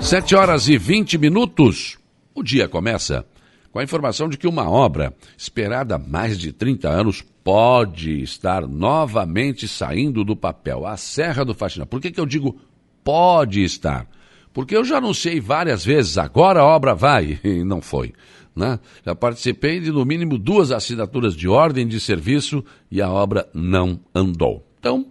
Sete horas e vinte minutos. O dia começa com a informação de que uma obra esperada há mais de 30 anos pode estar novamente saindo do papel. A Serra do Faxinal. Por que, que eu digo pode estar? Porque eu já anunciei várias vezes, agora a obra vai, e não foi. Né? Já participei de no mínimo duas assinaturas de ordem de serviço e a obra não andou. Então,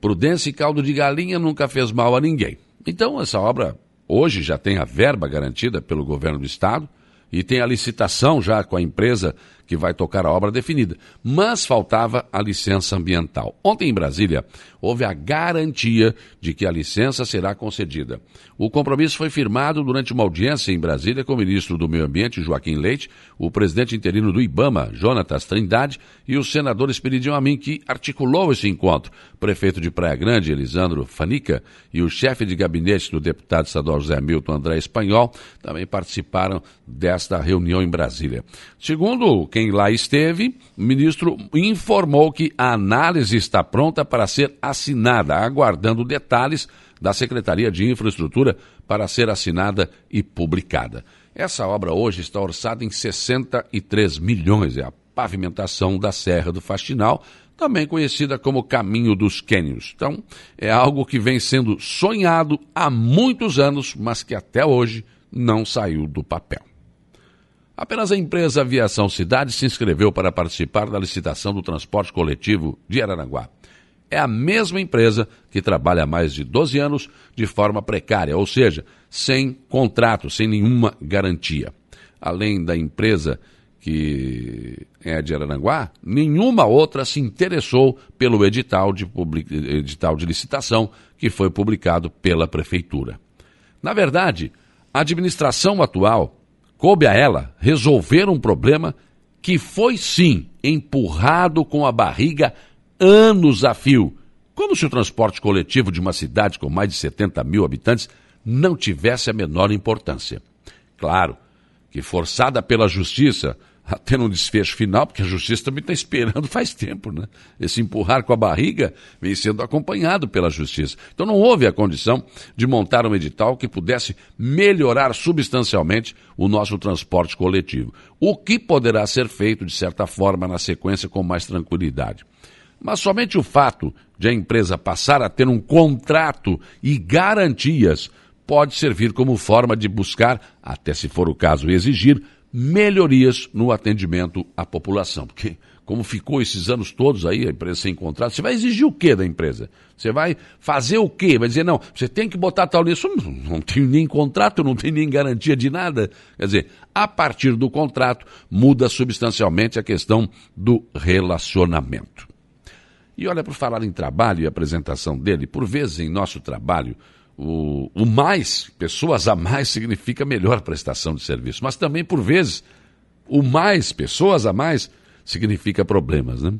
prudência e caldo de galinha nunca fez mal a ninguém. Então, essa obra Hoje já tem a verba garantida pelo governo do estado e tem a licitação já com a empresa que vai tocar a obra definida. Mas faltava a licença ambiental. Ontem em Brasília, houve a garantia de que a licença será concedida. O compromisso foi firmado durante uma audiência em Brasília com o ministro do Meio Ambiente, Joaquim Leite, o presidente interino do IBAMA, Jonatas Trindade, e o senador Esperidião Amin, que articulou esse encontro. Prefeito de Praia Grande, Elisandro Fanica, e o chefe de gabinete do deputado estadual José Milton André Espanhol também participaram desta reunião em Brasília. Segundo quem quem lá esteve, o ministro informou que a análise está pronta para ser assinada, aguardando detalhes da Secretaria de Infraestrutura para ser assinada e publicada. Essa obra hoje está orçada em 63 milhões, é a pavimentação da Serra do Faxinal, também conhecida como Caminho dos Quênios. Então, é algo que vem sendo sonhado há muitos anos, mas que até hoje não saiu do papel. Apenas a empresa Aviação Cidade se inscreveu para participar da licitação do transporte coletivo de Araranguá. É a mesma empresa que trabalha há mais de 12 anos de forma precária, ou seja, sem contrato, sem nenhuma garantia. Além da empresa que é de Araranguá, nenhuma outra se interessou pelo edital de, public... edital de licitação que foi publicado pela Prefeitura. Na verdade, a administração atual coube a ela resolver um problema que foi sim empurrado com a barriga anos a fio, como se o transporte coletivo de uma cidade com mais de 70 mil habitantes não tivesse a menor importância. Claro que, forçada pela justiça, até no desfecho final, porque a justiça também está esperando faz tempo, né? Esse empurrar com a barriga vem sendo acompanhado pela justiça. Então não houve a condição de montar um edital que pudesse melhorar substancialmente o nosso transporte coletivo. O que poderá ser feito, de certa forma, na sequência com mais tranquilidade. Mas somente o fato de a empresa passar a ter um contrato e garantias pode servir como forma de buscar, até se for o caso exigir, melhorias no atendimento à população. Porque, como ficou esses anos todos aí, a empresa sem contrato, você vai exigir o que da empresa? Você vai fazer o quê? Vai dizer, não, você tem que botar tal nisso. Não tenho nem contrato, não tenho nem garantia de nada. Quer dizer, a partir do contrato, muda substancialmente a questão do relacionamento. E olha, por falar em trabalho e apresentação dele, por vezes em nosso trabalho, o, o mais, pessoas a mais, significa melhor prestação de serviço. Mas também, por vezes, o mais, pessoas a mais, significa problemas. Né?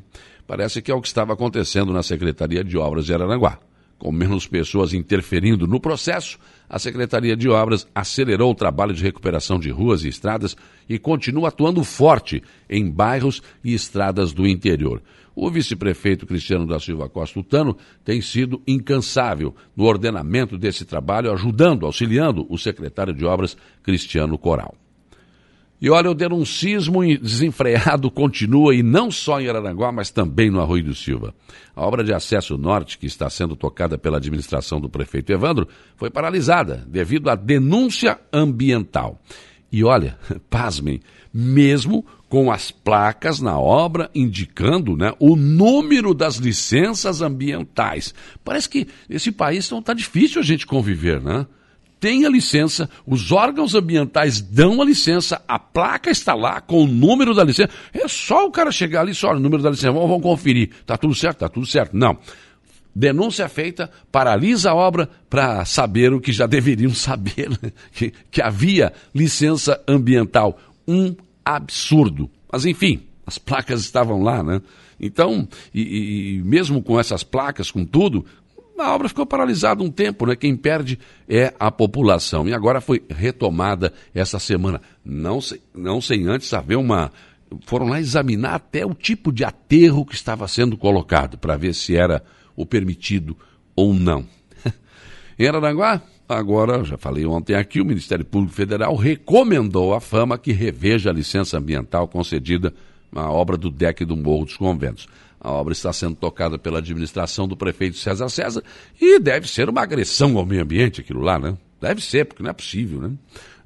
Parece que é o que estava acontecendo na Secretaria de Obras de Araranguá. Com menos pessoas interferindo no processo, a Secretaria de Obras acelerou o trabalho de recuperação de ruas e estradas e continua atuando forte em bairros e estradas do interior. O vice-prefeito Cristiano da Silva Costa Utano tem sido incansável no ordenamento desse trabalho, ajudando, auxiliando o secretário de Obras Cristiano Coral. E olha, o denuncismo desenfreado continua e não só em Araranguá, mas também no Arroio do Silva. A obra de acesso norte, que está sendo tocada pela administração do prefeito Evandro, foi paralisada devido à denúncia ambiental. E olha, pasmem, mesmo com as placas na obra indicando né, o número das licenças ambientais. Parece que esse país está difícil a gente conviver, né? Tem a licença, os órgãos ambientais dão a licença, a placa está lá com o número da licença. É só o cara chegar ali, só o número da licença, vamos, vamos conferir. Está tudo certo? Está tudo certo. Não. Denúncia feita, paralisa a obra para saber o que já deveriam saber, né? que, que havia licença ambiental. Um absurdo. Mas enfim, as placas estavam lá, né? Então, e, e, mesmo com essas placas, com tudo, a obra ficou paralisada um tempo, né? Quem perde é a população. E agora foi retomada essa semana. Não, sei, não sem antes haver uma. Foram lá examinar até o tipo de aterro que estava sendo colocado, para ver se era o permitido ou não. em Araranguá, agora, já falei ontem aqui, o Ministério Público Federal recomendou à Fama que reveja a licença ambiental concedida à obra do deck do Morro dos Conventos. A obra está sendo tocada pela administração do prefeito César César e deve ser uma agressão ao meio ambiente aquilo lá, né? Deve ser, porque não é possível, né?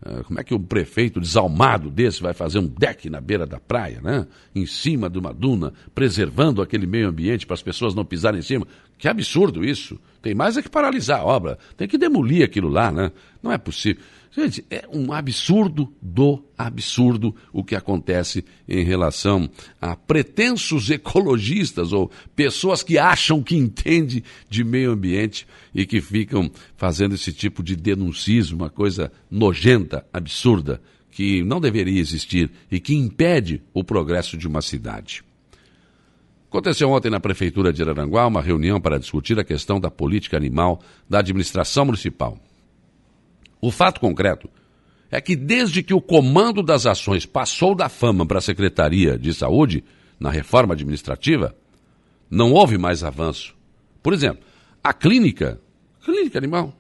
Ah, como é que um prefeito desalmado desse vai fazer um deck na beira da praia, né? Em cima de uma duna, preservando aquele meio ambiente para as pessoas não pisarem em cima? Que absurdo isso! Tem mais é que paralisar a obra, tem que demolir aquilo lá, né? Não é possível. Gente, é um absurdo do absurdo o que acontece em relação a pretensos ecologistas ou pessoas que acham que entendem de meio ambiente e que ficam fazendo esse tipo de denuncismo, uma coisa nojenta, absurda, que não deveria existir e que impede o progresso de uma cidade. Aconteceu ontem na Prefeitura de Araranguá uma reunião para discutir a questão da política animal da administração municipal. O fato concreto é que desde que o comando das ações passou da fama para a Secretaria de Saúde, na reforma administrativa, não houve mais avanço. Por exemplo, a clínica, clínica animal,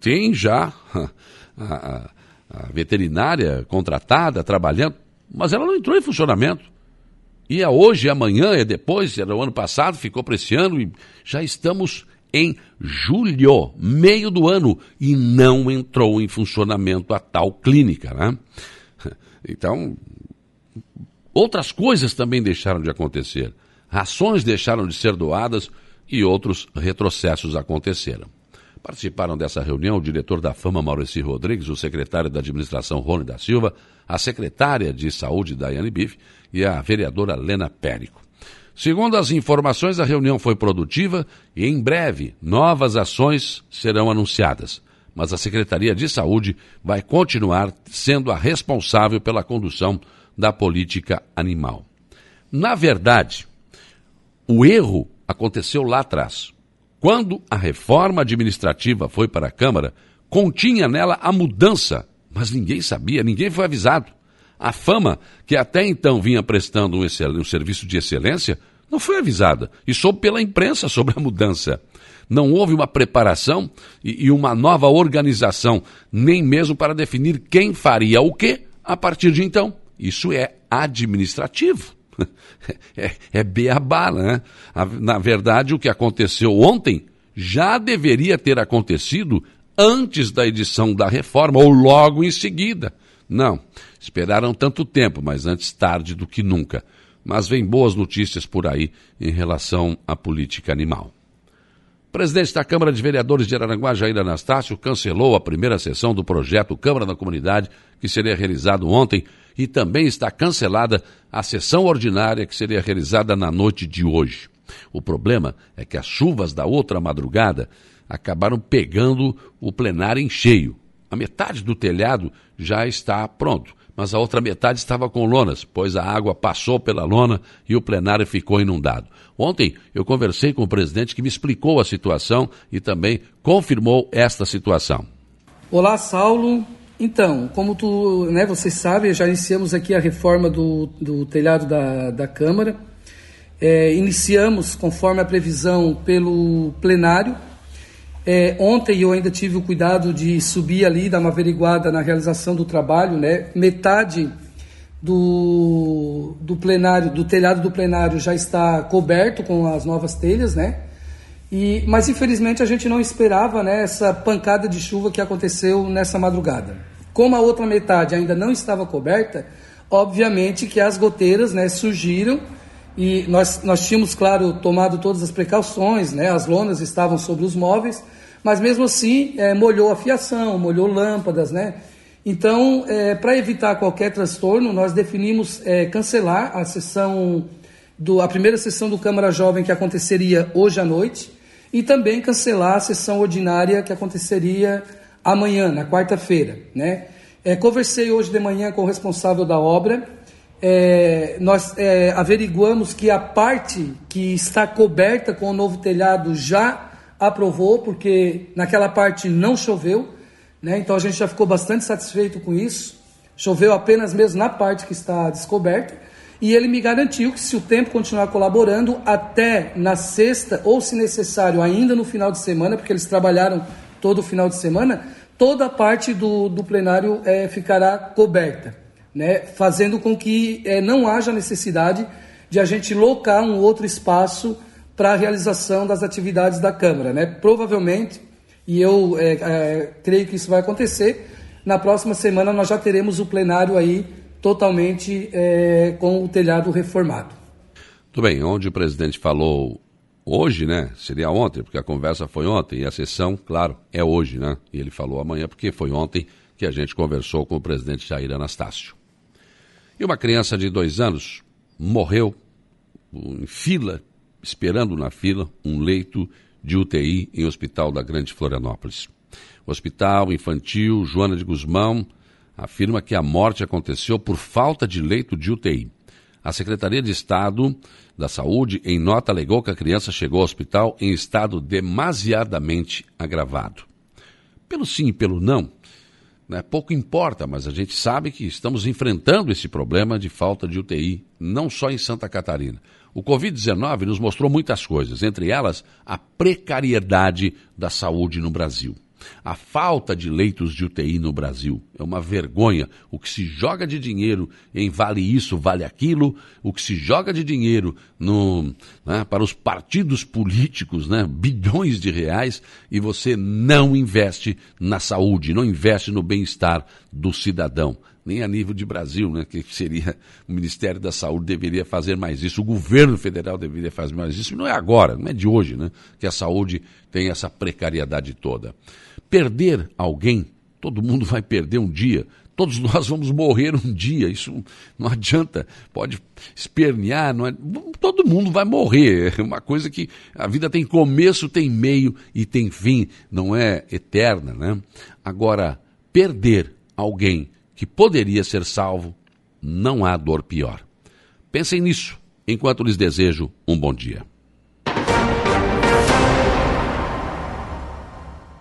tem já a, a, a veterinária contratada, trabalhando, mas ela não entrou em funcionamento. E é hoje, é amanhã, é depois, era o ano passado, ficou para esse ano e já estamos em julho, meio do ano, e não entrou em funcionamento a tal clínica. Né? Então, outras coisas também deixaram de acontecer. Rações deixaram de ser doadas e outros retrocessos aconteceram. Participaram dessa reunião o diretor da Fama Maurício Rodrigues, o secretário da Administração Rony da Silva, a secretária de Saúde Daiane Biff e a vereadora Lena Périco. Segundo as informações, a reunião foi produtiva e em breve novas ações serão anunciadas. Mas a Secretaria de Saúde vai continuar sendo a responsável pela condução da política animal. Na verdade, o erro aconteceu lá atrás. Quando a reforma administrativa foi para a Câmara, continha nela a mudança, mas ninguém sabia, ninguém foi avisado. A fama, que até então vinha prestando um, um serviço de excelência, não foi avisada e soube pela imprensa sobre a mudança. Não houve uma preparação e, e uma nova organização, nem mesmo para definir quem faria o que a partir de então. Isso é administrativo. É, é beabá, né? Na verdade, o que aconteceu ontem já deveria ter acontecido antes da edição da reforma ou logo em seguida. Não, esperaram tanto tempo, mas antes tarde do que nunca mas vem boas notícias por aí em relação à política animal. Presidente da Câmara de Vereadores de Araranguá, Jair Anastácio, cancelou a primeira sessão do projeto Câmara da Comunidade, que seria realizado ontem, e também está cancelada a sessão ordinária, que seria realizada na noite de hoje. O problema é que as chuvas da outra madrugada acabaram pegando o plenário em cheio. A metade do telhado já está pronto mas a outra metade estava com lonas, pois a água passou pela lona e o plenário ficou inundado. Ontem eu conversei com o presidente que me explicou a situação e também confirmou esta situação. Olá, Saulo. Então, como tu, né, vocês sabem, já iniciamos aqui a reforma do, do telhado da, da Câmara. É, iniciamos, conforme a previsão, pelo plenário, é, ontem eu ainda tive o cuidado de subir ali, dar uma averiguada na realização do trabalho, né? Metade do, do plenário, do telhado do plenário já está coberto com as novas telhas, né? E, mas infelizmente a gente não esperava né, essa pancada de chuva que aconteceu nessa madrugada. Como a outra metade ainda não estava coberta, obviamente que as goteiras né, surgiram e nós, nós tínhamos, claro, tomado todas as precauções, né, as lonas estavam sobre os móveis, mas mesmo assim é, molhou a fiação, molhou lâmpadas, né? Então, é, para evitar qualquer transtorno, nós definimos é, cancelar a sessão do, a primeira sessão do Câmara Jovem que aconteceria hoje à noite e também cancelar a sessão ordinária que aconteceria amanhã, na quarta-feira, né? É, conversei hoje de manhã com o responsável da obra. É, nós é, averiguamos que a parte que está coberta com o novo telhado já aprovou, porque naquela parte não choveu, né? então a gente já ficou bastante satisfeito com isso. Choveu apenas mesmo na parte que está descoberta. E ele me garantiu que se o tempo continuar colaborando, até na sexta, ou se necessário, ainda no final de semana, porque eles trabalharam todo final de semana, toda a parte do, do plenário é, ficará coberta, né? fazendo com que é, não haja necessidade de a gente locar um outro espaço para a realização das atividades da Câmara. Né? Provavelmente, e eu é, é, creio que isso vai acontecer, na próxima semana nós já teremos o plenário aí totalmente com o telhado reformado. Tudo bem, onde o presidente falou hoje, né? Seria ontem, porque a conversa foi ontem, e a sessão, claro, é hoje, né? E ele falou amanhã, porque foi ontem que a gente conversou com o presidente Jair Anastácio. E uma criança de dois anos morreu em fila esperando na fila um leito de UTI em hospital da Grande Florianópolis. O Hospital Infantil Joana de Guzmão afirma que a morte aconteceu por falta de leito de UTI. A Secretaria de Estado da Saúde, em nota, alegou que a criança chegou ao hospital em estado demasiadamente agravado. Pelo sim e pelo não, né, pouco importa, mas a gente sabe que estamos enfrentando esse problema de falta de UTI, não só em Santa Catarina. O Covid-19 nos mostrou muitas coisas, entre elas a precariedade da saúde no Brasil. A falta de leitos de UTI no Brasil é uma vergonha. O que se joga de dinheiro em vale isso, vale aquilo, o que se joga de dinheiro no, né, para os partidos políticos, né, bilhões de reais, e você não investe na saúde, não investe no bem-estar do cidadão nem a nível de Brasil, né, que seria o Ministério da Saúde deveria fazer mais isso, o governo federal deveria fazer mais isso, não é agora, não é de hoje, né, que a saúde tem essa precariedade toda. Perder alguém, todo mundo vai perder um dia, todos nós vamos morrer um dia, isso não adianta, pode espernear, não é, todo mundo vai morrer, é uma coisa que a vida tem começo, tem meio e tem fim, não é eterna, né? Agora, perder alguém que poderia ser salvo, não há dor pior. Pensem nisso enquanto lhes desejo um bom dia.